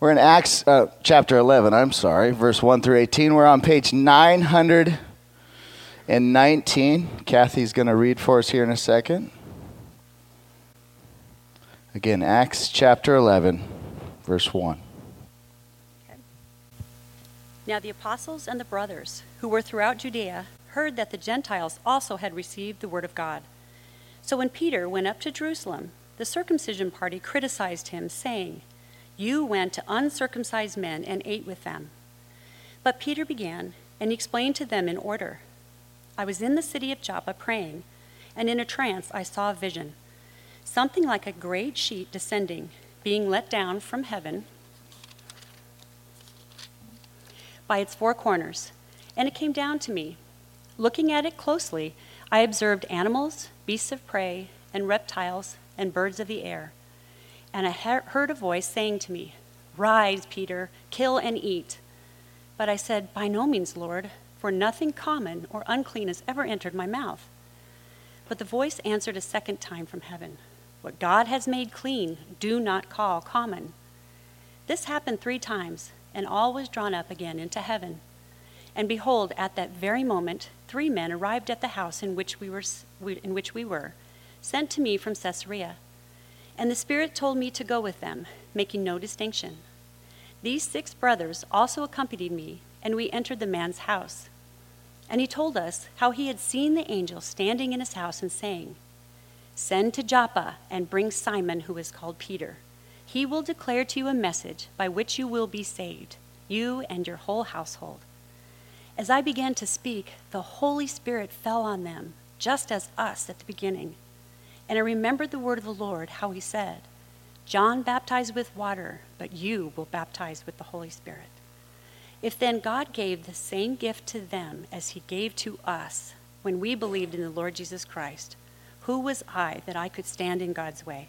We're in Acts uh, chapter 11, I'm sorry, verse 1 through 18. We're on page 919. Kathy's going to read for us here in a second. Again, Acts chapter 11, verse 1. Now the apostles and the brothers who were throughout Judea heard that the Gentiles also had received the word of God. So when Peter went up to Jerusalem, the circumcision party criticized him, saying, You went to uncircumcised men and ate with them. But Peter began, and he explained to them in order I was in the city of Joppa praying, and in a trance I saw a vision something like a great sheet descending, being let down from heaven by its four corners, and it came down to me. Looking at it closely, I observed animals, beasts of prey, and reptiles, and birds of the air. And I heard a voice saying to me, Rise, Peter, kill and eat. But I said, By no means, Lord, for nothing common or unclean has ever entered my mouth. But the voice answered a second time from heaven, What God has made clean, do not call common. This happened three times, and all was drawn up again into heaven. And behold, at that very moment, three men arrived at the house in which we were, in which we were sent to me from Caesarea. And the Spirit told me to go with them, making no distinction. These six brothers also accompanied me, and we entered the man's house. And he told us how he had seen the angel standing in his house and saying, Send to Joppa and bring Simon, who is called Peter. He will declare to you a message by which you will be saved, you and your whole household. As I began to speak, the Holy Spirit fell on them, just as us at the beginning. And I remembered the word of the Lord, how he said, John baptized with water, but you will baptize with the Holy Spirit. If then God gave the same gift to them as he gave to us when we believed in the Lord Jesus Christ, who was I that I could stand in God's way?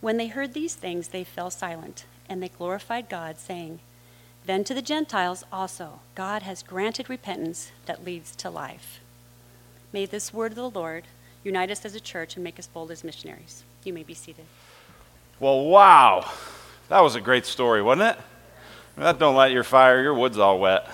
When they heard these things, they fell silent, and they glorified God, saying, Then to the Gentiles also God has granted repentance that leads to life. May this word of the Lord unite us as a church, and make us bold as missionaries. You may be seated. Well, wow. That was a great story, wasn't it? That don't light your fire, your wood's all wet.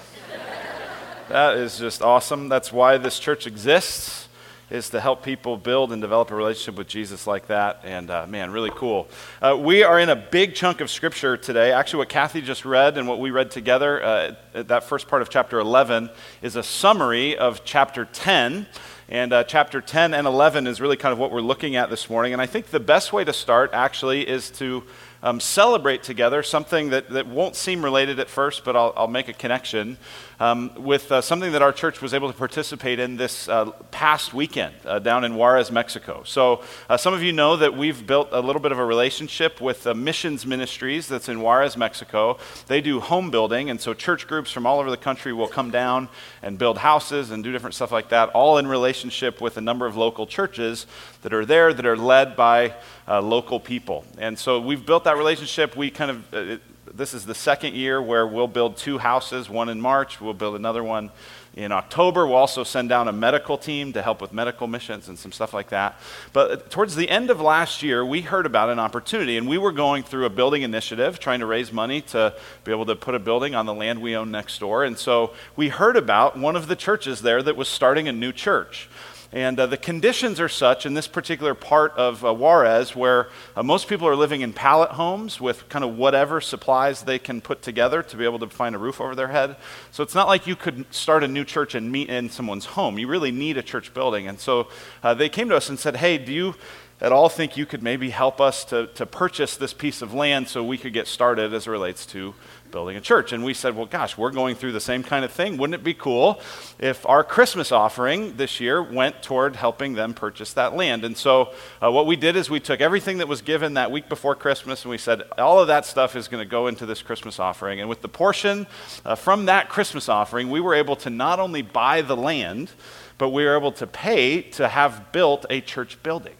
that is just awesome. That's why this church exists, is to help people build and develop a relationship with Jesus like that. And uh, man, really cool. Uh, we are in a big chunk of scripture today. Actually, what Kathy just read and what we read together, uh, that first part of chapter 11, is a summary of chapter 10. And uh, chapter 10 and 11 is really kind of what we're looking at this morning. And I think the best way to start actually is to um, celebrate together something that, that won't seem related at first, but I'll, I'll make a connection um, with uh, something that our church was able to participate in this uh, past weekend uh, down in Juarez, Mexico. So, uh, some of you know that we've built a little bit of a relationship with the Missions Ministries that's in Juarez, Mexico. They do home building, and so church groups from all over the country will come down and build houses and do different stuff like that, all in relationship with a number of local churches that are there that are led by uh, local people. And so, we've built that relationship. We kind of uh, this is the second year where we'll build two houses, one in March, we'll build another one in October. We'll also send down a medical team to help with medical missions and some stuff like that. But towards the end of last year, we heard about an opportunity, and we were going through a building initiative trying to raise money to be able to put a building on the land we own next door. And so we heard about one of the churches there that was starting a new church. And uh, the conditions are such in this particular part of uh, Juarez where uh, most people are living in pallet homes with kind of whatever supplies they can put together to be able to find a roof over their head. So it's not like you could start a new church and meet in someone's home. You really need a church building. And so uh, they came to us and said, Hey, do you at all think you could maybe help us to, to purchase this piece of land so we could get started as it relates to building a church. And we said, well, gosh, we're going through the same kind of thing. Wouldn't it be cool if our Christmas offering this year went toward helping them purchase that land? And so uh, what we did is we took everything that was given that week before Christmas and we said, all of that stuff is going to go into this Christmas offering. And with the portion uh, from that Christmas offering, we were able to not only buy the land, but we were able to pay to have built a church building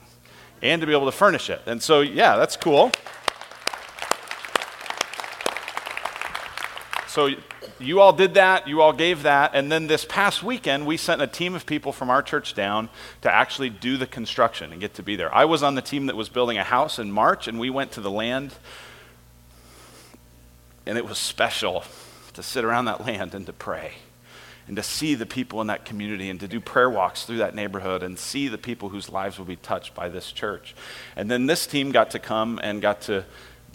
and to be able to furnish it. And so, yeah, that's cool. So you all did that, you all gave that, and then this past weekend we sent a team of people from our church down to actually do the construction and get to be there. I was on the team that was building a house in March, and we went to the land and it was special to sit around that land and to pray and to see the people in that community and to do prayer walks through that neighborhood and see the people whose lives will be touched by this church. And then this team got to come and got to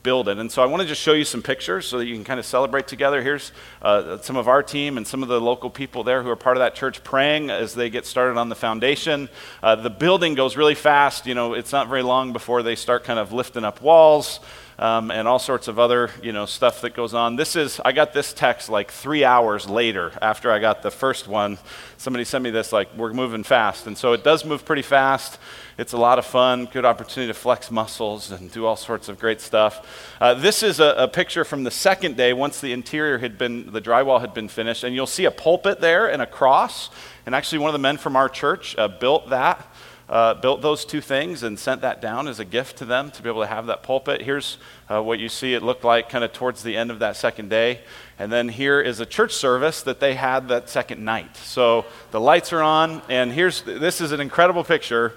build it. And so I want to just show you some pictures so that you can kind of celebrate together. Here's uh, some of our team and some of the local people there who are part of that church praying as they get started on the foundation. Uh, the building goes really fast. You know, it's not very long before they start kind of lifting up walls um, and all sorts of other you know stuff that goes on. This is I got this text like three hours later after I got the first one. Somebody sent me this like we're moving fast, and so it does move pretty fast. It's a lot of fun, good opportunity to flex muscles and do all sorts of great stuff. Uh, this is a, a, picture from the second day once the interior had been, the drywall had been finished. And you'll see a pulpit there and a cross. And actually, one of the men from our church uh, built that uh, built those two things and sent that down as a gift to them to be able to have that pulpit. Here's uh, what you see it looked like kind of towards the end of that second day. And then here is a church service that they had that second night. So the lights are on, and here's this is an incredible picture.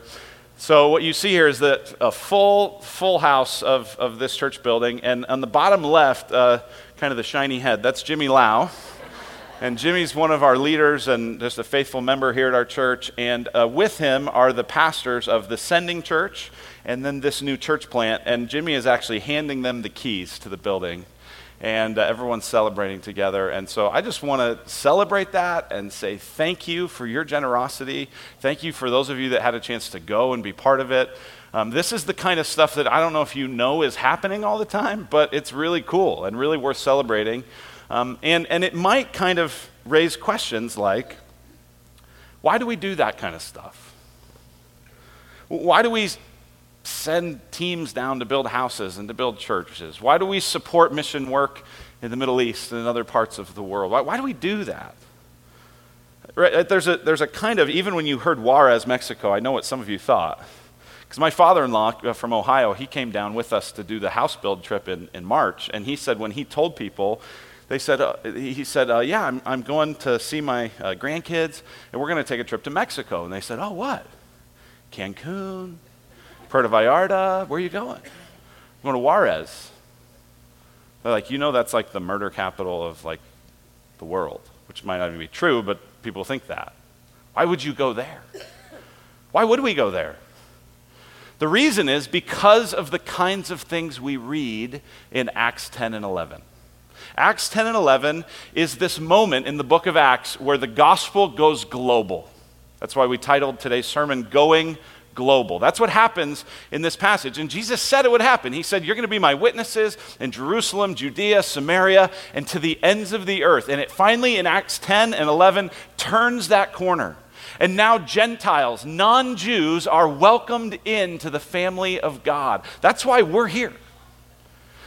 So what you see here is that a full full house of, of this church building, and on the bottom left, uh, kind of the shiny head, that's Jimmy Lau. And Jimmy's one of our leaders and just a faithful member here at our church. And uh, with him are the pastors of the Sending Church and then this new church plant. And Jimmy is actually handing them the keys to the building. And uh, everyone's celebrating together. And so I just want to celebrate that and say thank you for your generosity. Thank you for those of you that had a chance to go and be part of it. Um, this is the kind of stuff that I don't know if you know is happening all the time, but it's really cool and really worth celebrating. Um, and, and it might kind of raise questions like why do we do that kind of stuff? Why do we send teams down to build houses and to build churches? Why do we support mission work in the Middle East and in other parts of the world? Why, why do we do that? Right, there's, a, there's a kind of, even when you heard Juarez, Mexico, I know what some of you thought. Because my father in law uh, from Ohio, he came down with us to do the house build trip in, in March. And he said when he told people they said, uh, he said, uh, yeah, I'm, I'm going to see my uh, grandkids, and we're going to take a trip to Mexico. And they said, oh, what? Cancun, Puerto Vallarta, where are you going? I'm going to Juarez. They're like, you know that's like the murder capital of like the world, which might not even be true, but people think that. Why would you go there? Why would we go there? The reason is because of the kinds of things we read in Acts 10 and 11. Acts 10 and 11 is this moment in the book of Acts where the gospel goes global. That's why we titled today's sermon, Going Global. That's what happens in this passage. And Jesus said it would happen. He said, You're going to be my witnesses in Jerusalem, Judea, Samaria, and to the ends of the earth. And it finally, in Acts 10 and 11, turns that corner. And now Gentiles, non Jews, are welcomed into the family of God. That's why we're here.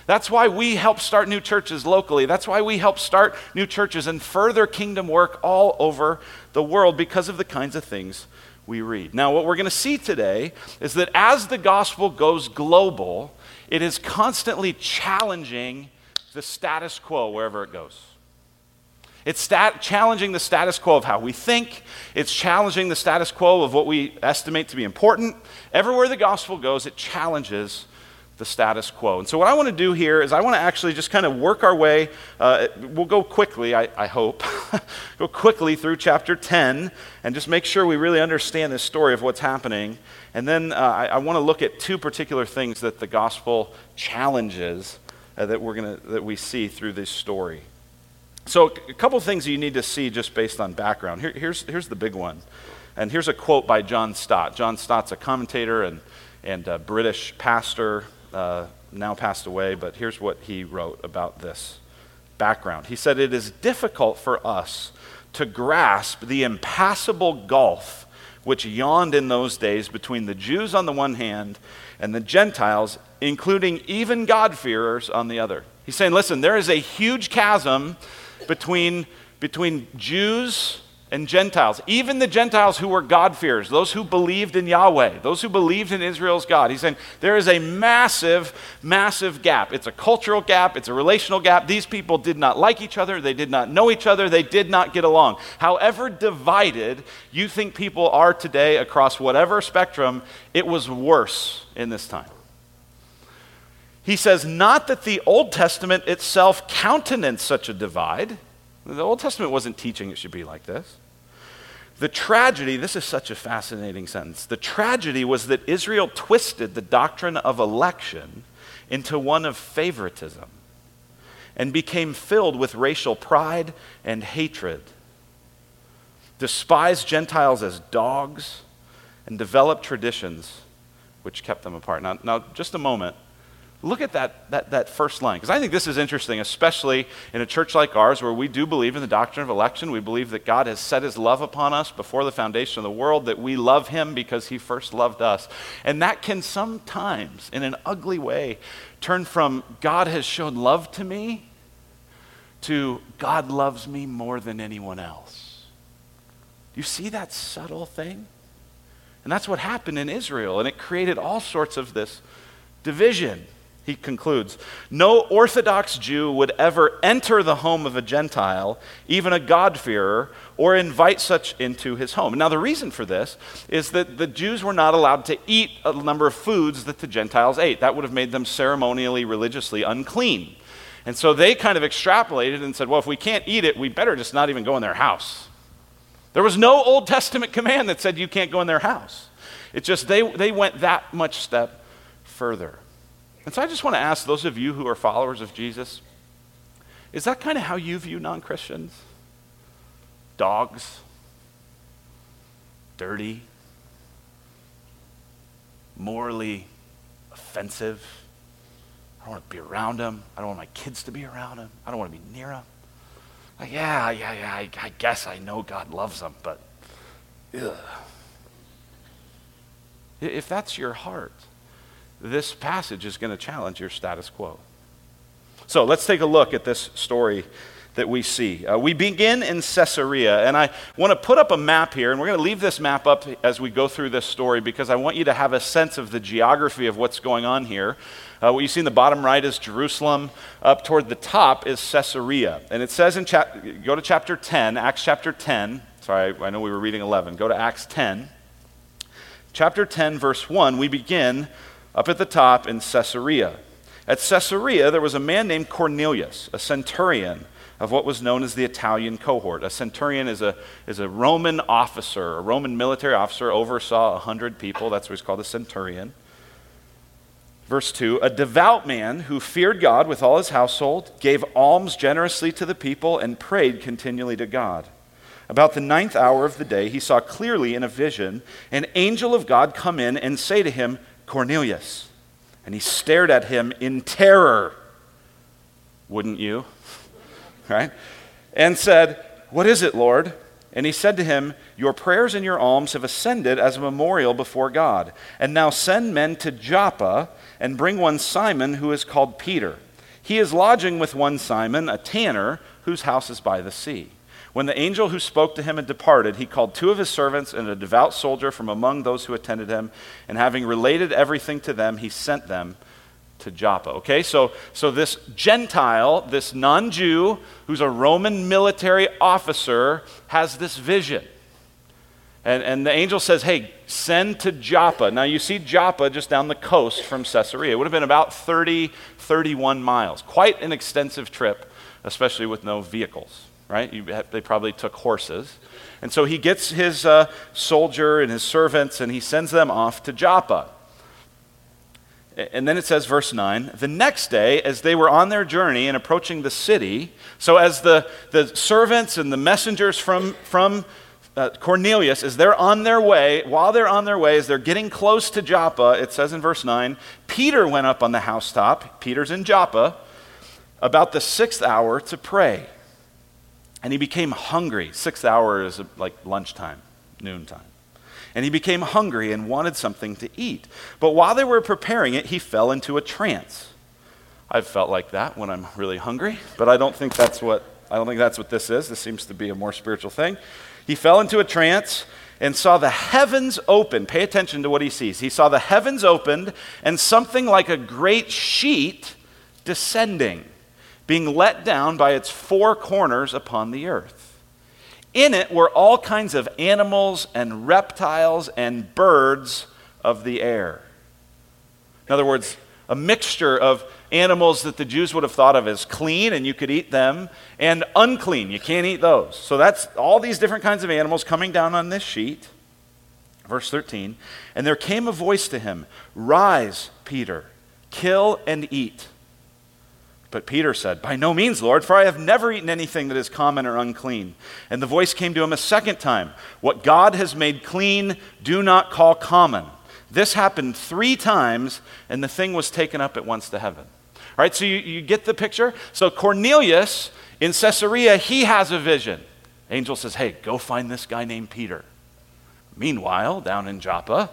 That's why we help start new churches locally. That's why we help start new churches and further kingdom work all over the world because of the kinds of things we read. Now, what we're going to see today is that as the gospel goes global, it is constantly challenging the status quo wherever it goes. It's stat- challenging the status quo of how we think. It's challenging the status quo of what we estimate to be important. Everywhere the gospel goes, it challenges the status quo. And so, what I want to do here is I want to actually just kind of work our way. Uh, we'll go quickly, I, I hope, go quickly through chapter 10 and just make sure we really understand this story of what's happening. And then uh, I, I want to look at two particular things that the gospel challenges uh, that, we're gonna, that we see through this story. So, a couple things you need to see just based on background. Here, here's, here's the big one. And here's a quote by John Stott. John Stott's a commentator and, and a British pastor uh, now passed away, but here's what he wrote about this background. He said, It is difficult for us to grasp the impassable gulf which yawned in those days between the Jews on the one hand and the Gentiles, including even God-fearers on the other. He's saying, listen, there is a huge chasm between, between Jews and Gentiles, even the Gentiles who were God-fearers, those who believed in Yahweh, those who believed in Israel's God. He's saying there is a massive, massive gap. It's a cultural gap, it's a relational gap. These people did not like each other, they did not know each other, they did not get along. However divided you think people are today across whatever spectrum, it was worse in this time. He says, not that the Old Testament itself countenanced such a divide. The Old Testament wasn't teaching it should be like this. The tragedy, this is such a fascinating sentence. The tragedy was that Israel twisted the doctrine of election into one of favoritism and became filled with racial pride and hatred, despised Gentiles as dogs, and developed traditions which kept them apart. Now, now just a moment. Look at that, that, that first line, because I think this is interesting, especially in a church like ours where we do believe in the doctrine of election. We believe that God has set his love upon us before the foundation of the world, that we love him because he first loved us. And that can sometimes, in an ugly way, turn from God has shown love to me to God loves me more than anyone else. Do you see that subtle thing? And that's what happened in Israel, and it created all sorts of this division. He concludes No Orthodox Jew would ever enter the home of a Gentile, even a God-fearer, or invite such into his home. Now, the reason for this is that the Jews were not allowed to eat a number of foods that the Gentiles ate. That would have made them ceremonially, religiously unclean. And so they kind of extrapolated and said, well, if we can't eat it, we better just not even go in their house. There was no Old Testament command that said you can't go in their house. It's just they, they went that much step further. And so I just want to ask those of you who are followers of Jesus is that kind of how you view non Christians? Dogs? Dirty? Morally offensive? I don't want to be around them. I don't want my kids to be around them. I don't want to be near them. Like, yeah, yeah, yeah, I, I guess I know God loves them, but ugh. If that's your heart, this passage is going to challenge your status quo. So let's take a look at this story that we see. Uh, we begin in Caesarea, and I want to put up a map here, and we're going to leave this map up as we go through this story because I want you to have a sense of the geography of what's going on here. Uh, what you see in the bottom right is Jerusalem. Up toward the top is Caesarea. And it says in, chap- go to chapter 10, Acts chapter 10. Sorry, I know we were reading 11. Go to Acts 10. Chapter 10, verse 1, we begin up at the top in Caesarea. At Caesarea, there was a man named Cornelius, a centurion of what was known as the Italian cohort. A centurion is a, is a Roman officer, a Roman military officer, oversaw 100 people. That's what he's called a centurion. Verse 2 A devout man who feared God with all his household, gave alms generously to the people, and prayed continually to God. About the ninth hour of the day, he saw clearly in a vision an angel of God come in and say to him, Cornelius. And he stared at him in terror. Wouldn't you? Right? And said, What is it, Lord? And he said to him, Your prayers and your alms have ascended as a memorial before God. And now send men to Joppa and bring one Simon who is called Peter. He is lodging with one Simon, a tanner, whose house is by the sea. When the angel who spoke to him had departed, he called two of his servants and a devout soldier from among those who attended him, and having related everything to them, he sent them to Joppa. Okay, so, so this Gentile, this non Jew, who's a Roman military officer, has this vision. And, and the angel says, Hey, send to Joppa. Now, you see Joppa just down the coast from Caesarea. It would have been about 30, 31 miles. Quite an extensive trip, especially with no vehicles right? You, they probably took horses. And so he gets his uh, soldier and his servants and he sends them off to Joppa. And then it says, verse 9, the next day, as they were on their journey and approaching the city, so as the, the servants and the messengers from, from uh, Cornelius, as they're on their way, while they're on their way, as they're getting close to Joppa, it says in verse 9, Peter went up on the housetop, Peter's in Joppa, about the sixth hour to pray. And he became hungry. Six hours is like lunchtime, noontime. And he became hungry and wanted something to eat. But while they were preparing it, he fell into a trance. I've felt like that when I'm really hungry, but I don't think that's what I don't think that's what this is. This seems to be a more spiritual thing. He fell into a trance and saw the heavens open. Pay attention to what he sees. He saw the heavens opened and something like a great sheet descending being let down by its four corners upon the earth. In it were all kinds of animals and reptiles and birds of the air. In other words, a mixture of animals that the Jews would have thought of as clean and you could eat them, and unclean. You can't eat those. So that's all these different kinds of animals coming down on this sheet. Verse 13. And there came a voice to him Rise, Peter, kill and eat. But Peter said, By no means, Lord, for I have never eaten anything that is common or unclean. And the voice came to him a second time What God has made clean, do not call common. This happened three times, and the thing was taken up at once to heaven. All right, so you, you get the picture? So Cornelius in Caesarea, he has a vision. Angel says, Hey, go find this guy named Peter. Meanwhile, down in Joppa,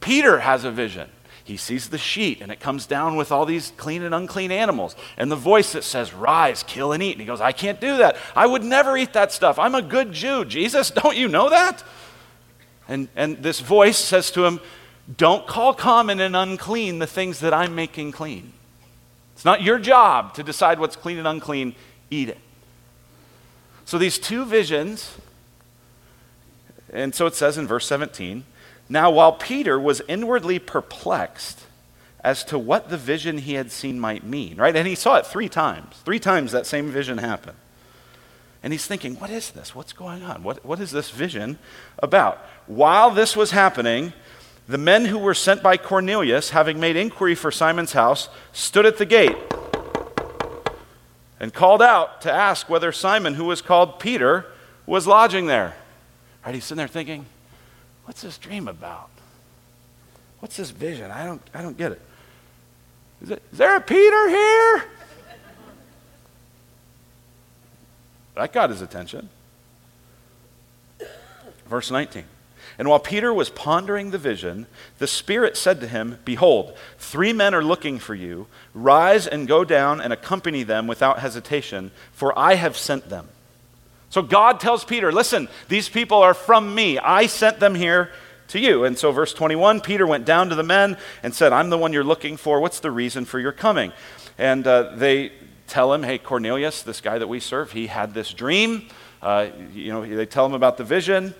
Peter has a vision. He sees the sheet and it comes down with all these clean and unclean animals. And the voice that says, Rise, kill, and eat. And he goes, I can't do that. I would never eat that stuff. I'm a good Jew. Jesus, don't you know that? And, and this voice says to him, Don't call common and unclean the things that I'm making clean. It's not your job to decide what's clean and unclean. Eat it. So these two visions, and so it says in verse 17 Now, while Peter was inwardly perplexed as to what the vision he had seen might mean, right? And he saw it three times. Three times that same vision happened. And he's thinking, what is this? What's going on? What, what is this vision about? While this was happening, the men who were sent by Cornelius, having made inquiry for Simon's house, stood at the gate and called out to ask whether Simon, who was called Peter, was lodging there. Right? He's sitting there thinking, what's this dream about? What's this vision? I don't, I don't get it. Is, it, is there a Peter here? That got his attention. Verse 19. And while Peter was pondering the vision, the Spirit said to him, Behold, three men are looking for you. Rise and go down and accompany them without hesitation, for I have sent them. So God tells Peter, Listen, these people are from me. I sent them here to you. And so, verse 21 Peter went down to the men and said, I'm the one you're looking for. What's the reason for your coming? And uh, they tell him, Hey, Cornelius, this guy that we serve, he had this dream. Uh, you know, they tell him about the vision.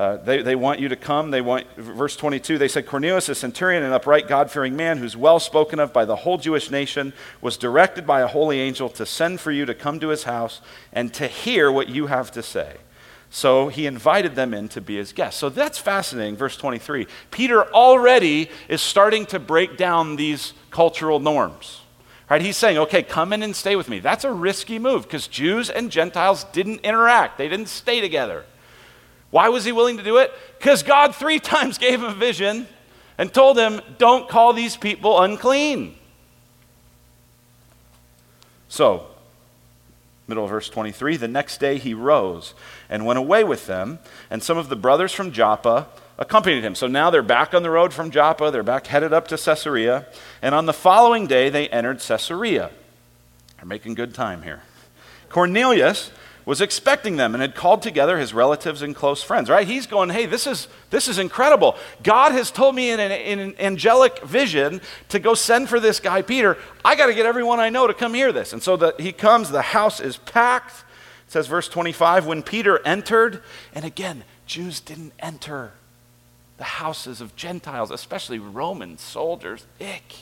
Uh, they, they want you to come. They want, verse 22, they said, Cornelius, a centurion, an upright, God fearing man who's well spoken of by the whole Jewish nation, was directed by a holy angel to send for you to come to his house and to hear what you have to say. So he invited them in to be his guests. So that's fascinating. Verse 23. Peter already is starting to break down these cultural norms. Right? He's saying, okay, come in and stay with me. That's a risky move because Jews and Gentiles didn't interact, they didn't stay together. Why was he willing to do it? Because God three times gave him a vision and told him, don't call these people unclean. So, middle of verse 23, the next day he rose and went away with them, and some of the brothers from Joppa accompanied him. So now they're back on the road from Joppa, they're back headed up to Caesarea, and on the following day they entered Caesarea. They're making good time here. Cornelius was expecting them and had called together his relatives and close friends, right? He's going, hey, this is, this is incredible. God has told me in an, in an angelic vision to go send for this guy, Peter. I got to get everyone I know to come hear this. And so the, he comes, the house is packed. It says, verse 25, when Peter entered, and again, Jews didn't enter the houses of Gentiles, especially Roman soldiers. Ick.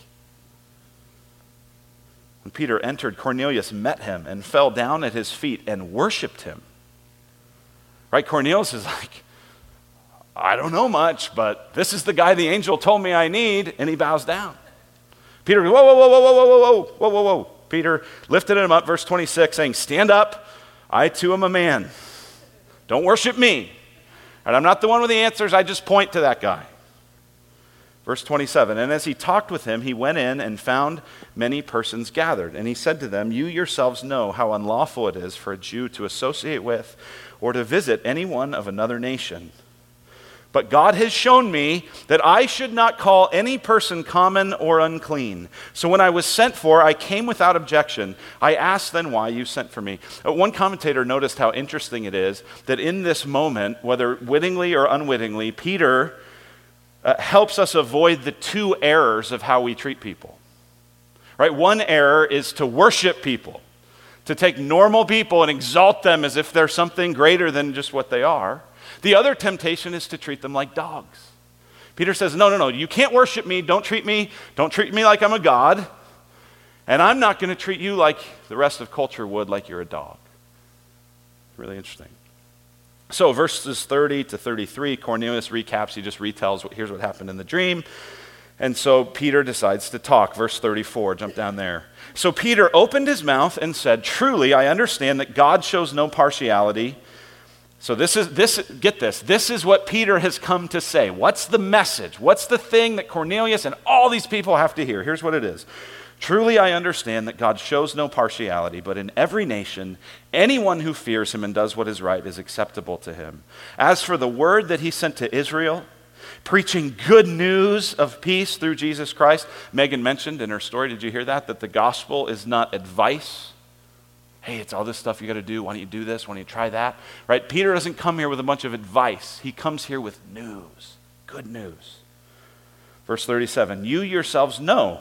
When Peter entered, Cornelius met him and fell down at his feet and worshiped him. Right? Cornelius is like, I don't know much, but this is the guy the angel told me I need, and he bows down. Peter whoa, whoa, whoa, whoa, whoa, whoa, whoa, whoa, whoa, whoa. Peter lifted him up, verse 26, saying, Stand up, I too am a man. Don't worship me. And I'm not the one with the answers, I just point to that guy. Verse 27 And as he talked with him, he went in and found many persons gathered. And he said to them, You yourselves know how unlawful it is for a Jew to associate with or to visit anyone of another nation. But God has shown me that I should not call any person common or unclean. So when I was sent for, I came without objection. I asked then why you sent for me. Uh, one commentator noticed how interesting it is that in this moment, whether wittingly or unwittingly, Peter uh, helps us avoid the two errors of how we treat people. Right? One error is to worship people, to take normal people and exalt them as if they're something greater than just what they are. The other temptation is to treat them like dogs. Peter says, No, no, no, you can't worship me. Don't treat me, don't treat me like I'm a god. And I'm not going to treat you like the rest of culture would, like you're a dog. Really interesting. So, verses 30 to 33, Cornelius recaps, he just retells what, here's what happened in the dream. And so Peter decides to talk. Verse 34, jump down there. So Peter opened his mouth and said, Truly, I understand that God shows no partiality. So this is this get this. This is what Peter has come to say. What's the message? What's the thing that Cornelius and all these people have to hear? Here's what it is. Truly, I understand that God shows no partiality, but in every nation, anyone who fears him and does what is right is acceptable to him. As for the word that he sent to Israel, preaching good news of peace through Jesus Christ, Megan mentioned in her story, did you hear that? That the gospel is not advice. Hey, it's all this stuff you got to do. Why don't you do this? Why don't you try that? Right? Peter doesn't come here with a bunch of advice, he comes here with news, good news. Verse 37 You yourselves know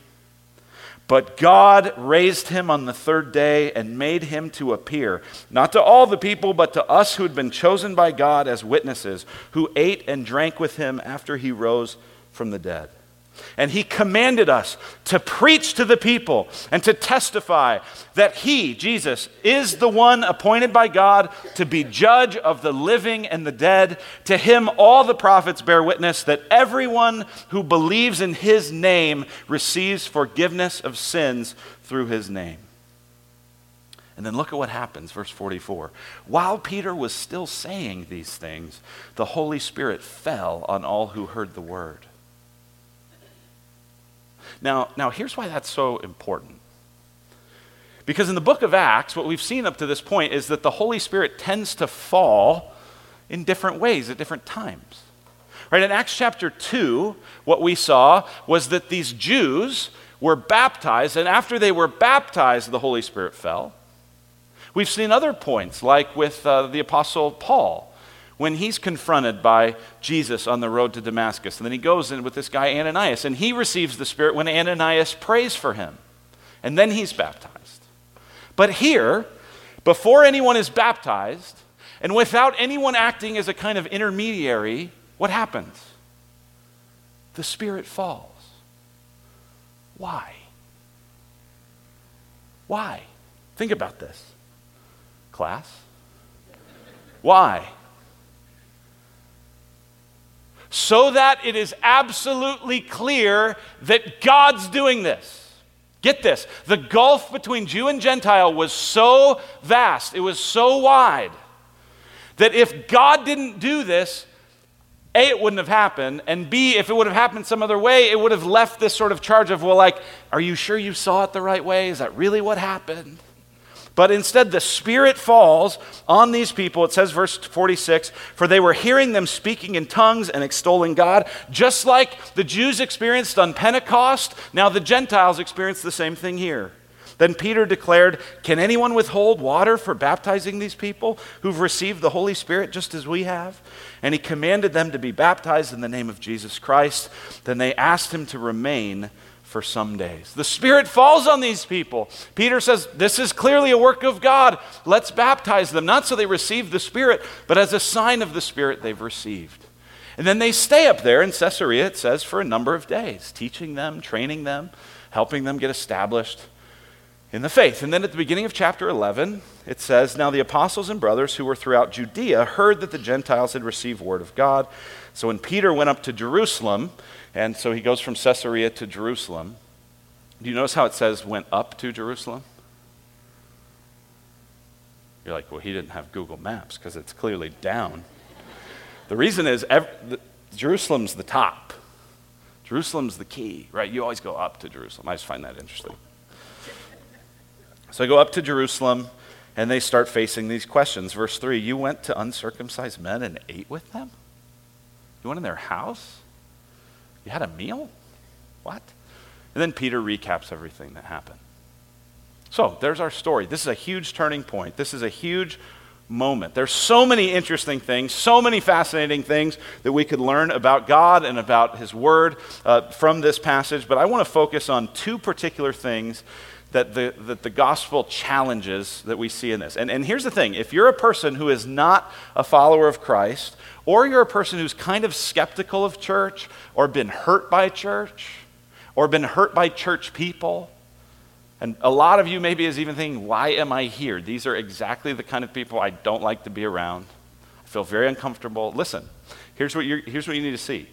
But God raised him on the third day and made him to appear, not to all the people, but to us who had been chosen by God as witnesses, who ate and drank with him after he rose from the dead. And he commanded us to preach to the people and to testify that he, Jesus, is the one appointed by God to be judge of the living and the dead. To him, all the prophets bear witness that everyone who believes in his name receives forgiveness of sins through his name. And then look at what happens, verse 44. While Peter was still saying these things, the Holy Spirit fell on all who heard the word. Now, now here's why that's so important. Because in the book of Acts, what we've seen up to this point is that the Holy Spirit tends to fall in different ways at different times. Right? In Acts chapter 2, what we saw was that these Jews were baptized, and after they were baptized, the Holy Spirit fell. We've seen other points, like with uh, the Apostle Paul, when he's confronted by Jesus on the road to Damascus. And then he goes in with this guy, Ananias, and he receives the Spirit when Ananias prays for him. And then he's baptized. But here, before anyone is baptized, and without anyone acting as a kind of intermediary, what happens? The Spirit falls. Why? Why? Think about this. Class? Why? So that it is absolutely clear that God's doing this. Get this the gulf between Jew and Gentile was so vast, it was so wide, that if God didn't do this, A, it wouldn't have happened, and B, if it would have happened some other way, it would have left this sort of charge of, well, like, are you sure you saw it the right way? Is that really what happened? But instead, the Spirit falls on these people. It says, verse 46 For they were hearing them speaking in tongues and extolling God, just like the Jews experienced on Pentecost. Now the Gentiles experience the same thing here. Then Peter declared, Can anyone withhold water for baptizing these people who've received the Holy Spirit just as we have? And he commanded them to be baptized in the name of Jesus Christ. Then they asked him to remain for some days. The Spirit falls on these people. Peter says, This is clearly a work of God. Let's baptize them, not so they receive the Spirit, but as a sign of the Spirit they've received. And then they stay up there in Caesarea, it says, for a number of days, teaching them, training them, helping them get established in the faith. And then at the beginning of chapter 11, it says, Now the apostles and brothers who were throughout Judea heard that the Gentiles had received word of God. So when Peter went up to Jerusalem, and so he goes from Caesarea to Jerusalem. Do you notice how it says went up to Jerusalem? You're like, well, he didn't have Google Maps because it's clearly down. the reason is the, Jerusalem's the top. Jerusalem's the key, right? You always go up to Jerusalem. I just find that interesting. So I go up to Jerusalem, and they start facing these questions. Verse 3 You went to uncircumcised men and ate with them? You went in their house? You had a meal? What? And then Peter recaps everything that happened. So there's our story. This is a huge turning point. This is a huge moment. There's so many interesting things, so many fascinating things that we could learn about God and about His Word uh, from this passage, but I want to focus on two particular things that the, that the gospel challenges that we see in this. And, and here's the thing if you're a person who is not a follower of Christ, or you're a person who's kind of skeptical of church, or been hurt by church, or been hurt by church people, and a lot of you maybe is even thinking, why am I here? These are exactly the kind of people I don't like to be around. I feel very uncomfortable. Listen, here's what, you here's what you need to see.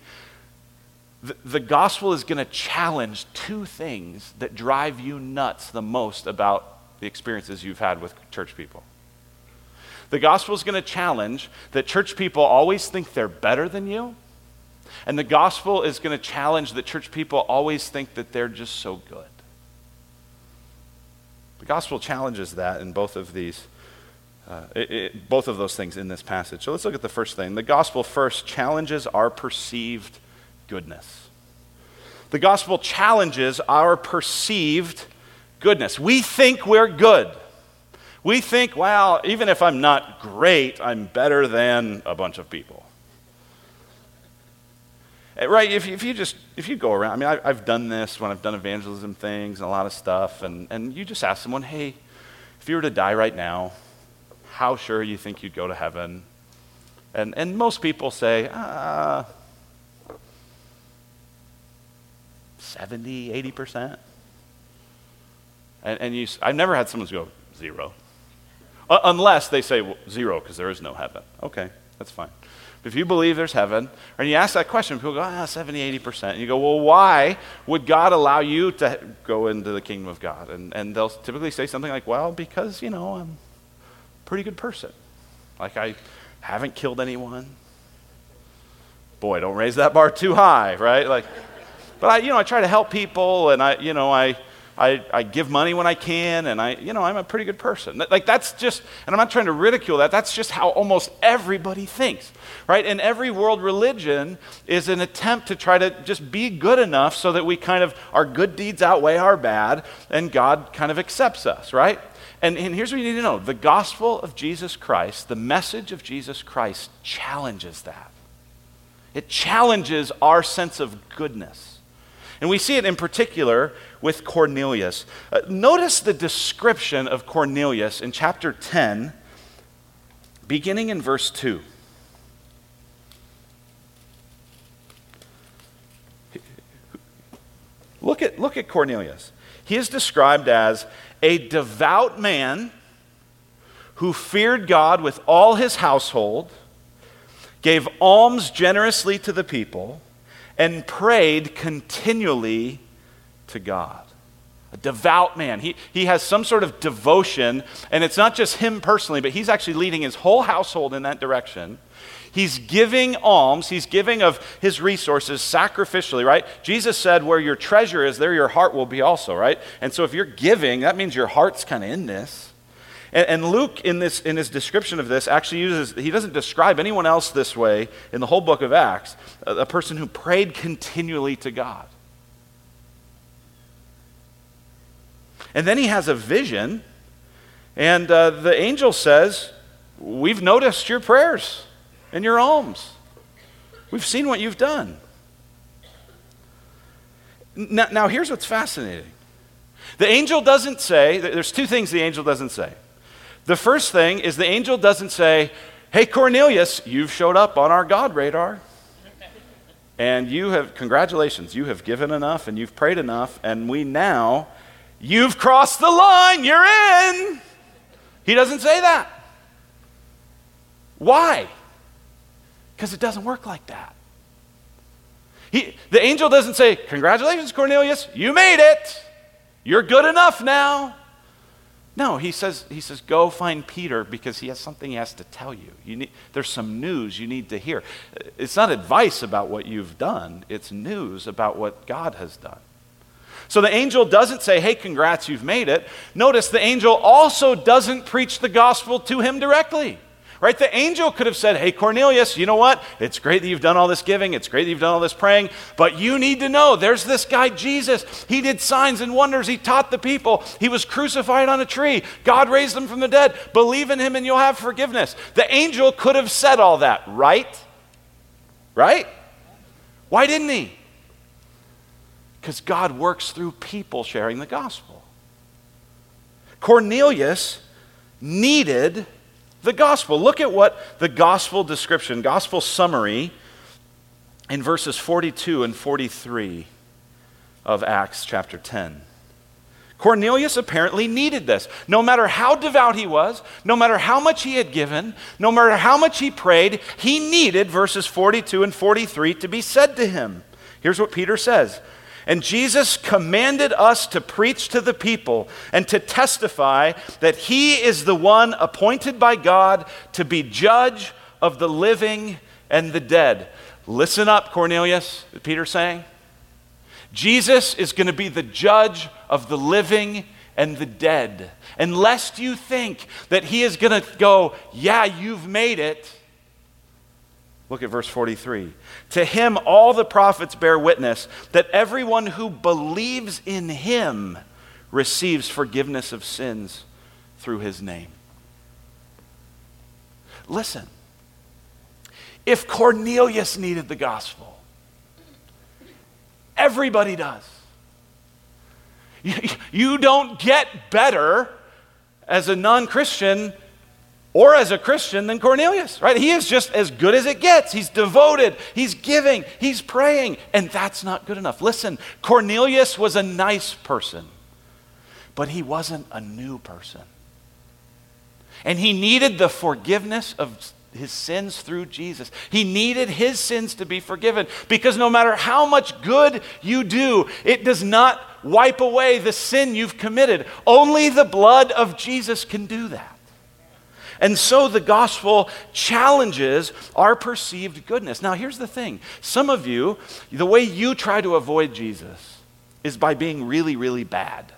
The, the gospel is going to challenge two things that drive you nuts the most about the experiences you've had with church people. The gospel is going to challenge that church people always think they're better than you. And the gospel is going to challenge that church people always think that they're just so good. The gospel challenges that in both of these, uh, it, it, both of those things in this passage. So let's look at the first thing. The gospel first challenges our perceived goodness. The gospel challenges our perceived goodness. We think we're good. We think, well, even if I'm not great, I'm better than a bunch of people. Eh, right? If you, if you just, if you go around, I mean, I, have done this when I've done evangelism things and a lot of stuff, and, and you just ask someone, hey, if you were to die right now, how sure you think you'd go to heaven? And, and most people say, uh, 70, 80%. And, and you, I've never had someone go, zero. Uh, unless they say well, zero because there is no heaven. Okay, that's fine. But If you believe there's heaven, and you ask that question, people go, ah, 70, 80%. And you go, well, why would God allow you to go into the kingdom of God? And, and they'll typically say something like, well, because, you know, I'm a pretty good person. Like, I haven't killed anyone. Boy, don't raise that bar too high, right? Like, but I, you know, I try to help people, and I, you know, I, I, I give money when I can, and I, you know, I'm a pretty good person. Like, that's just, and I'm not trying to ridicule that, that's just how almost everybody thinks, right? And every world religion is an attempt to try to just be good enough so that we kind of, our good deeds outweigh our bad, and God kind of accepts us, right? And, and here's what you need to know the gospel of Jesus Christ, the message of Jesus Christ, challenges that. It challenges our sense of goodness. And we see it in particular with Cornelius. Uh, notice the description of Cornelius in chapter 10, beginning in verse 2. Look at, look at Cornelius. He is described as a devout man who feared God with all his household, gave alms generously to the people and prayed continually to God. A devout man. He, he has some sort of devotion, and it's not just him personally, but he's actually leading his whole household in that direction. He's giving alms, he's giving of his resources sacrificially, right? Jesus said, Where your treasure is, there your heart will be also, right? And so if you're giving, that means your heart's kind of in this. And, and, Luke, in, this, in his description of this, actually uses, he doesn't describe anyone else this way in the whole book of Acts, a, a person who prayed continually to God. And then he has a vision, and uh, the angel says, We've noticed your prayers and your alms. We've seen what you've done. Now, now, here's what's fascinating. The angel doesn't say, there's two things the angel doesn't say. The first thing is the angel doesn't say, Hey, Cornelius, you've showed up on our God radar. And you have, congratulations, you have given enough and you've prayed enough, and we now, you've crossed the line, you're in. He doesn't say that. Why? Because it doesn't work like that. He, the angel doesn't say, Congratulations, Cornelius, you made it. You're good enough now. No, he says, he says, go find Peter because he has something he has to tell you. you need, there's some news you need to hear. It's not advice about what you've done, it's news about what God has done. So the angel doesn't say, hey, congrats, you've made it. Notice the angel also doesn't preach the gospel to him directly. Right? The angel could have said, Hey, Cornelius, you know what? It's great that you've done all this giving. It's great that you've done all this praying. But you need to know there's this guy, Jesus. He did signs and wonders. He taught the people. He was crucified on a tree. God raised him from the dead. Believe in him and you'll have forgiveness. The angel could have said all that, right? Right? Why didn't he? Because God works through people sharing the gospel. Cornelius needed the gospel. Look at what the gospel description, gospel summary in verses 42 and 43 of Acts chapter 10. Cornelius apparently needed this. No matter how devout he was, no matter how much he had given, no matter how much he prayed, he needed verses 42 and 43 to be said to him. Here's what Peter says and Jesus commanded us to preach to the people and to testify that he is the one appointed by God to be judge of the living and the dead. Listen up, Cornelius, Peter's saying. Jesus is going to be the judge of the living and the dead. And lest you think that he is going to go, yeah, you've made it Look at verse 43. To him, all the prophets bear witness that everyone who believes in him receives forgiveness of sins through his name. Listen, if Cornelius needed the gospel, everybody does. You, don't get better as a non Christian or as a Christian than Cornelius, right? He is just as good as it gets. He's devoted, he's giving, he's praying, and that's not good enough. Listen, Cornelius was a nice person, but he wasn't a new person. And he needed the forgiveness of his sins through Jesus. He needed his sins to be forgiven because no matter how much good you do, it does not wipe away the sin you've committed. Only the blood of Jesus can do that. And so the gospel challenges our perceived goodness. Now, here's the thing some of you, the way you try to avoid Jesus is by being really, really bad.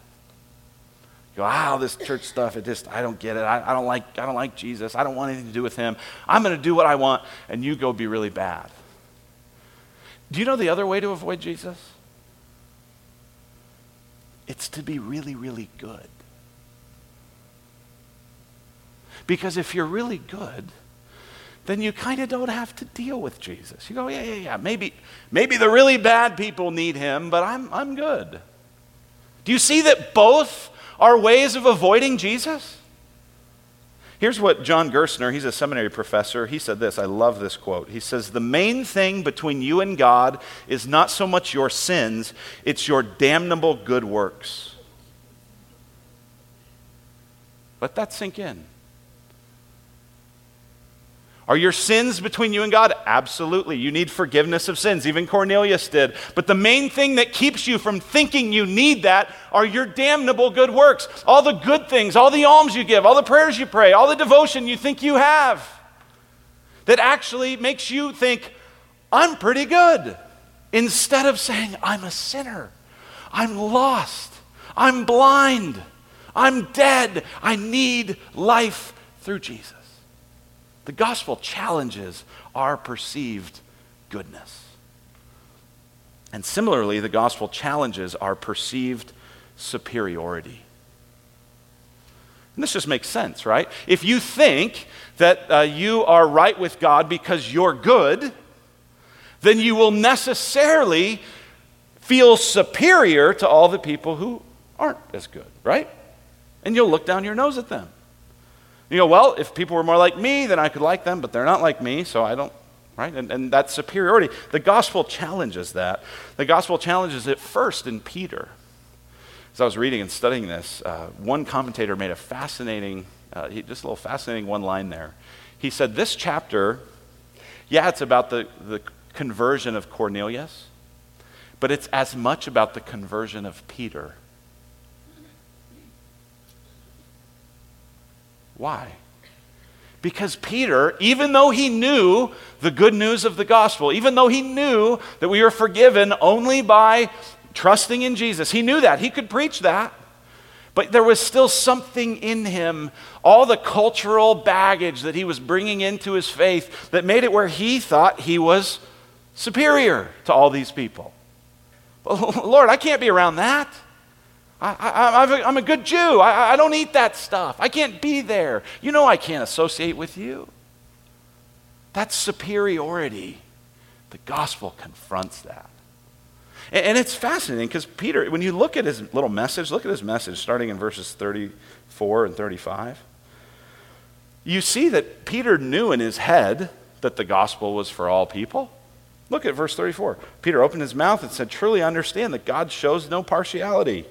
You go, ah, this church stuff, it just, I don't get it. I, I, don't like, I don't like Jesus. I don't want anything to do with him. I'm going to do what I want, and you go be really bad. Do you know the other way to avoid Jesus? It's to be really, really good. Because if you're really good, then you kind of don't have to deal with Jesus. You go, yeah, yeah, yeah. Maybe, maybe the really bad people need him, but I'm, I'm good. Do you see that both are ways of avoiding Jesus? Here's what John Gerstner, he's a seminary professor, he said this. I love this quote. He says, The main thing between you and God is not so much your sins, it's your damnable good works. Let that sink in. Are your sins between you and God? Absolutely. You need forgiveness of sins. Even Cornelius did. But the main thing that keeps you from thinking you need that are your damnable good works. All the good things, all the alms you give, all the prayers you pray, all the devotion you think you have. That actually makes you think, I'm pretty good. Instead of saying, I'm a sinner. I'm lost. I'm blind. I'm dead. I need life through Jesus. The gospel challenges our perceived goodness. And similarly, the gospel challenges our perceived superiority. And this just makes sense, right? If you think that uh, you are right with God because you're good, then you will necessarily feel superior to all the people who aren't as good, right? And you'll look down your nose at them. You go, well, if people were more like me, then I could like them, but they're not like me, so I don't, right? And, and that superiority. The gospel challenges that. The gospel challenges it first in Peter. As I was reading and studying this, uh, one commentator made a fascinating, uh, just a little fascinating one line there. He said, This chapter, yeah, it's about the, the conversion of Cornelius, but it's as much about the conversion of Peter Why? Because Peter, even though he knew the good news of the gospel, even though he knew that we are forgiven only by trusting in Jesus, he knew that. He could preach that. But there was still something in him, all the cultural baggage that he was bringing into his faith, that made it where he thought he was superior to all these people. Lord, I can't be around that. I, am a good Jew. I, I don't eat that stuff. I can't be there. You know I can't associate with you. That's superiority. The gospel confronts that. And, and it's fascinating because Peter, when you look at his little message, look at his message starting in verses 34 and 35. You see that Peter knew in his head that the gospel was for all people. Look at verse 34. Peter opened his mouth and said, Truly understand that God shows no partiality.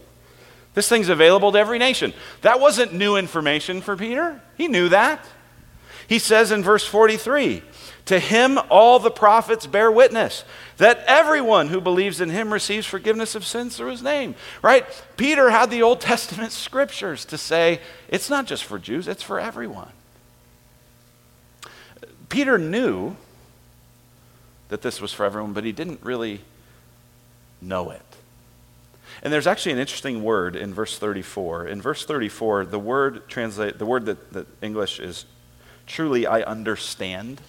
This thing's available to every nation. That wasn't new information for Peter. He knew that. He says in verse 43 To him all the prophets bear witness that everyone who believes in him receives forgiveness of sins through his name. Right? Peter had the Old Testament scriptures to say it's not just for Jews, it's for everyone. Peter knew that this was for everyone, but he didn't really know it. And there's actually an interesting word in verse 34. In verse 34, the word translate the word that, that English is truly I understand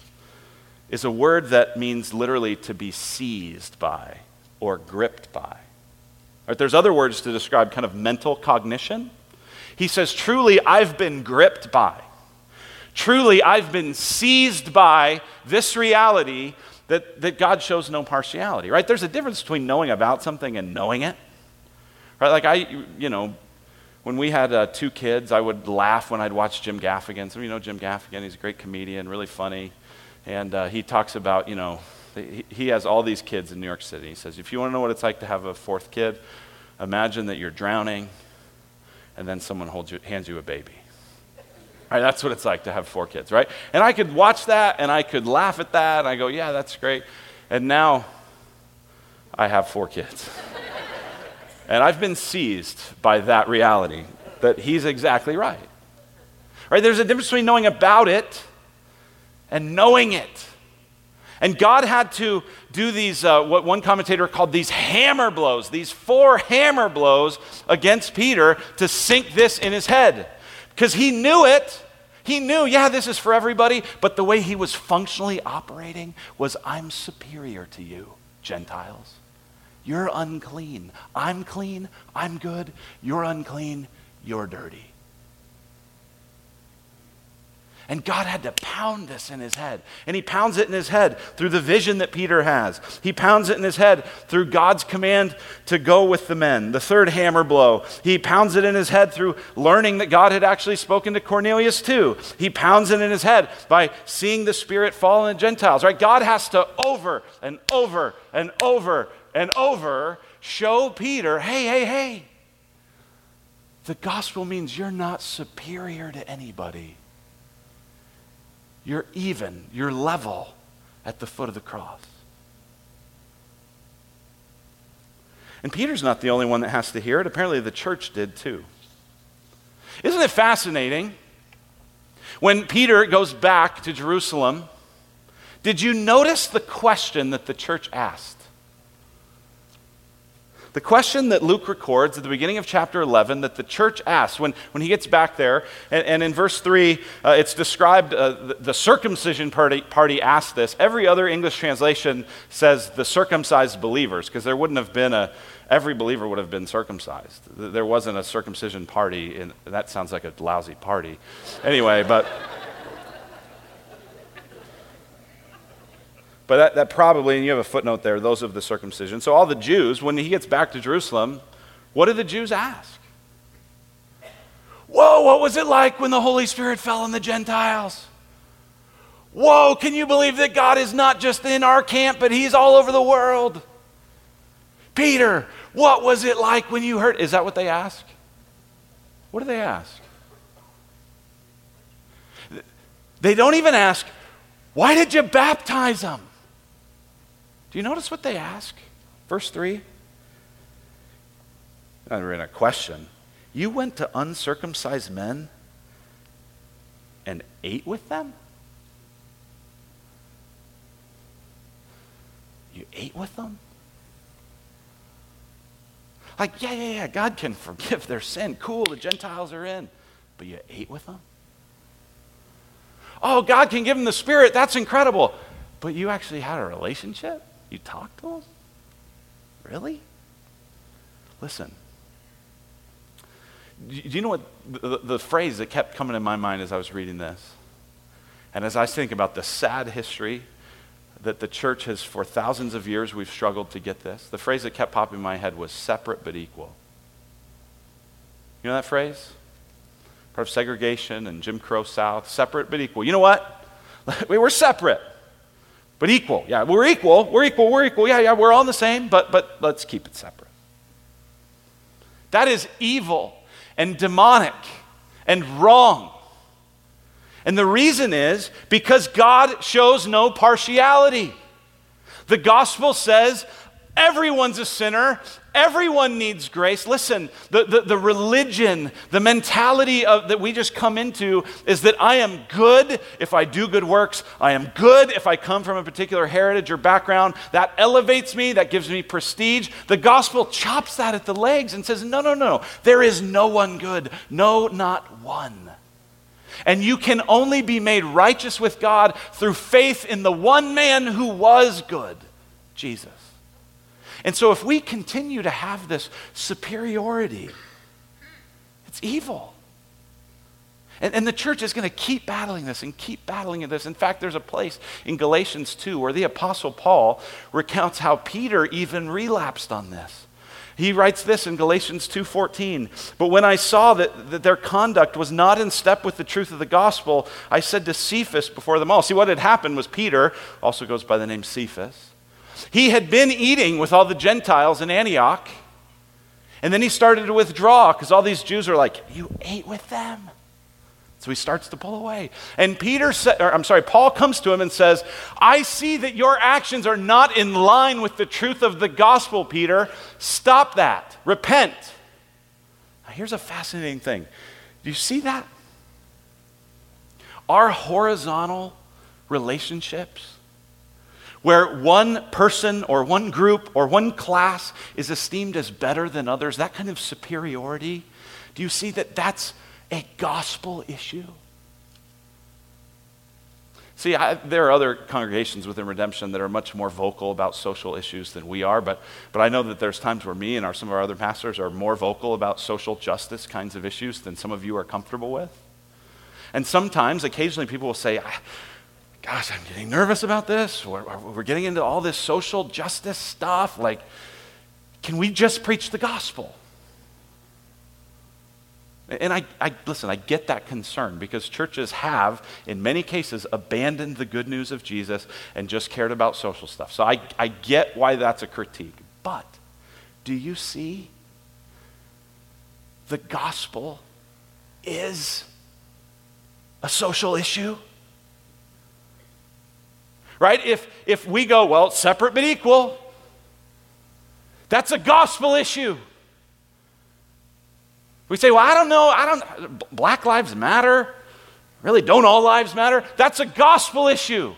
is a word that means literally to be seized by or gripped by. Right, there's other words to describe kind of mental cognition. He says, Truly, I've been gripped by. Truly, I've been seized by this reality that, that God shows no partiality, right? There's a difference between knowing about something and knowing it. Right? Like, I, you know, when we had uh, two kids, I would laugh when I'd watch Jim Gaffigan. So, you know Jim Gaffigan, he's a great comedian, really funny. And uh, he talks about, you know, he, he has all these kids in New York City. He says, if you want to know what it's like to have a fourth kid, imagine that you're drowning and then someone holds you, hands you a baby. Right, that's what it's like to have four kids, right? And I could watch that and I could laugh at that and I go, yeah, that's great. And now I have four kids. and I've been seized by that reality that he's exactly right. Right? There's a difference between knowing about it and knowing it. And God had to do these, uh, what one commentator called these hammer blows, these four hammer blows against Peter to sink this in his head. Because he knew it. He knew, yeah, this is for everybody, but the way he was functionally operating was I'm superior to you, Gentiles. You're unclean. I'm clean. I'm good. You're unclean. You're dirty. And God had to pound this in his head. And he pounds it in his head through the vision that Peter has. He pounds it in his head through God's command to go with the men, the third hammer blow. He pounds it in his head through learning that God had actually spoken to Cornelius too. He pounds it in his head by seeing the Spirit fall on the Gentiles, right? God has to over and over and over and over show Peter, hey, hey, hey. The gospel means you're not superior to anybody. You're even, you're level at the foot of the cross. And Peter's not the only one that has to hear it. Apparently, the church did too. Isn't it fascinating? When Peter goes back to Jerusalem, did you notice the question that the church asked? The question that Luke records at the beginning of chapter 11 that the church asks when, when he gets back there, and, and in verse 3, uh, it's described uh, the, the, circumcision party, party asked this. Every other English translation says the circumcised believers, because there wouldn't have been a, every believer would have been circumcised. There wasn't a circumcision party, and that sounds like a lousy party. Anyway, but. But that, that probably, and you have a footnote there, those of the circumcision. So all the Jews, when he gets back to Jerusalem, what do the Jews ask? Whoa, what was it like when the Holy Spirit fell on the Gentiles? Whoa, can you believe that God is not just in our camp, but He's all over the world? Peter, what was it like when you heard? Is that what they ask? What do they ask? They don't even ask, why did you baptize them? Do you notice what they ask? Verse 3. We're in a question. You went to uncircumcised men and ate with them? You ate with them? Like, yeah, yeah, yeah, God can forgive their sin. Cool, the Gentiles are in. But you ate with them? Oh, God can give them the Spirit. That's incredible. But you actually had a relationship? You talk to them? Really? Listen. Do you know what the, the, phrase that kept coming in my mind as I was reading this? And as I think about the sad history that the church has, for thousands of years, we've struggled to get this, the phrase that kept popping in my head was separate but equal. You know that phrase? Part of segregation and Jim Crow South, separate but equal. You know what? we were separate, but equal. Yeah, we're equal. We're equal. We're equal. Yeah, yeah, we're all the same, but, but let's keep it separate. That is evil and demonic and wrong. And the reason is because God shows no partiality. The gospel says everyone's a sinner, everyone needs grace. Listen, the, the, the religion, the mentality of, that we just come into is that I am good if I do good works. I am good if I come from a particular heritage or background. That elevates me, that gives me prestige. The gospel chops that at the legs and says, no, no, no, no, there is no one good. No, not one. And you can only be made righteous with God through faith in the one man who was good, Jesus. And so if we continue to have this superiority, it's evil. And, and the church is going to keep battling this and keep battling this. In fact, there's a place in Galatians 2 where the Apostle Paul recounts how Peter even relapsed on this. He writes this in Galatians 2:14, "But when I saw that, that their conduct was not in step with the truth of the gospel, I said to Cephas before them all." See what had happened was Peter, also goes by the name Cephas. He had been eating with all the Gentiles in Antioch. And then he started to withdraw because all these Jews are like, "You ate with them." So he starts to pull away. And Peter sa- or, I'm sorry, Paul comes to him and says, "I see that your actions are not in line with the truth of the gospel, Peter. Stop that. Repent." Now, here's a fascinating thing. Do you see that? Our horizontal relationships where one person or one group or one class is esteemed as better than others, that kind of superiority, do you see that that's a gospel issue. See, I, there are other congregations within Redemption that are much more vocal about social issues than we are, but, but I know that there's times where me and our, some of our other pastors are more vocal about social justice kinds of issues than some of you are comfortable with. And sometimes, occasionally, people will say, Gosh, I'm getting nervous about this. We're, we're getting into all this social justice stuff. Like, can we just preach the gospel? And I, I, listen, I get that concern because churches have, in many cases, abandoned the good news of Jesus and just cared about social stuff. So I, I get why that's a critique. But do you see? The gospel is a social issue. Right? If, if we go, well, separate but equal, that's a gospel issue. We say, well, I don't know, I don't, Black Lives Matter. Really, don't all lives matter? That's a gospel issue.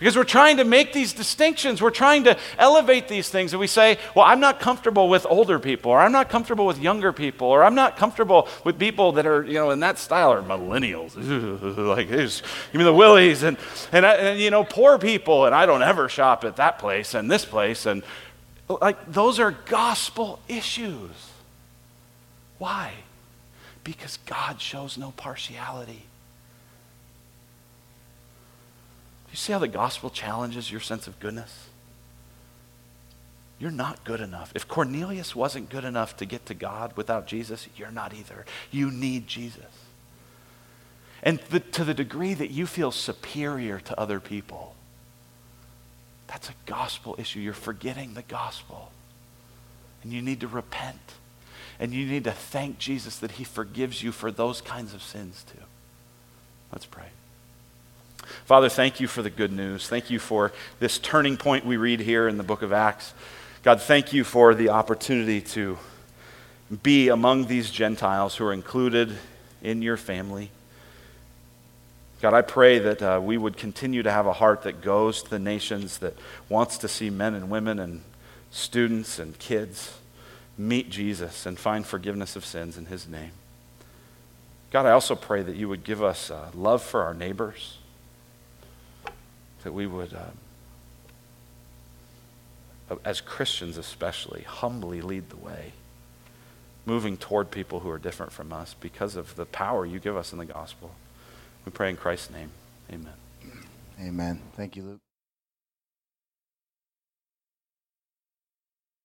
Because we're trying to make these distinctions. We're trying to elevate these things. And we say, well, I'm not comfortable with older people, or I'm not comfortable with younger people, or I'm not comfortable with people that are, you know, in that style, or millennials. like, you me the willies, and, and, and, you know, poor people, and I don't ever shop at that place and this place. And, like, those are gospel issues. Why? Because God shows no partiality. Do you see how the gospel challenges your sense of goodness? You're not good enough. If Cornelius wasn't good enough to get to God without Jesus, you're not either. You need Jesus. And the, to the degree that you feel superior to other people, that's a gospel issue. You're forgetting the gospel. And you need to repent. And you need to thank Jesus that he forgives you for those kinds of sins too. Let's pray. Father, thank you for the good news. Thank you for this turning point we read here in the book of Acts. God, thank you for the opportunity to be among these Gentiles who are included in your family. God, I pray that uh, we would continue to have a heart that goes to the nations, that wants to see men and women and students and kids meet Jesus and find forgiveness of sins in his name. God, I also pray that you would give us uh, love for our neighbors, that we would, um, as Christians especially, humbly lead the way, moving toward people who are different from us because of the power you give us in the gospel. We pray in Christ's name. Amen. Amen. Thank you, Luke.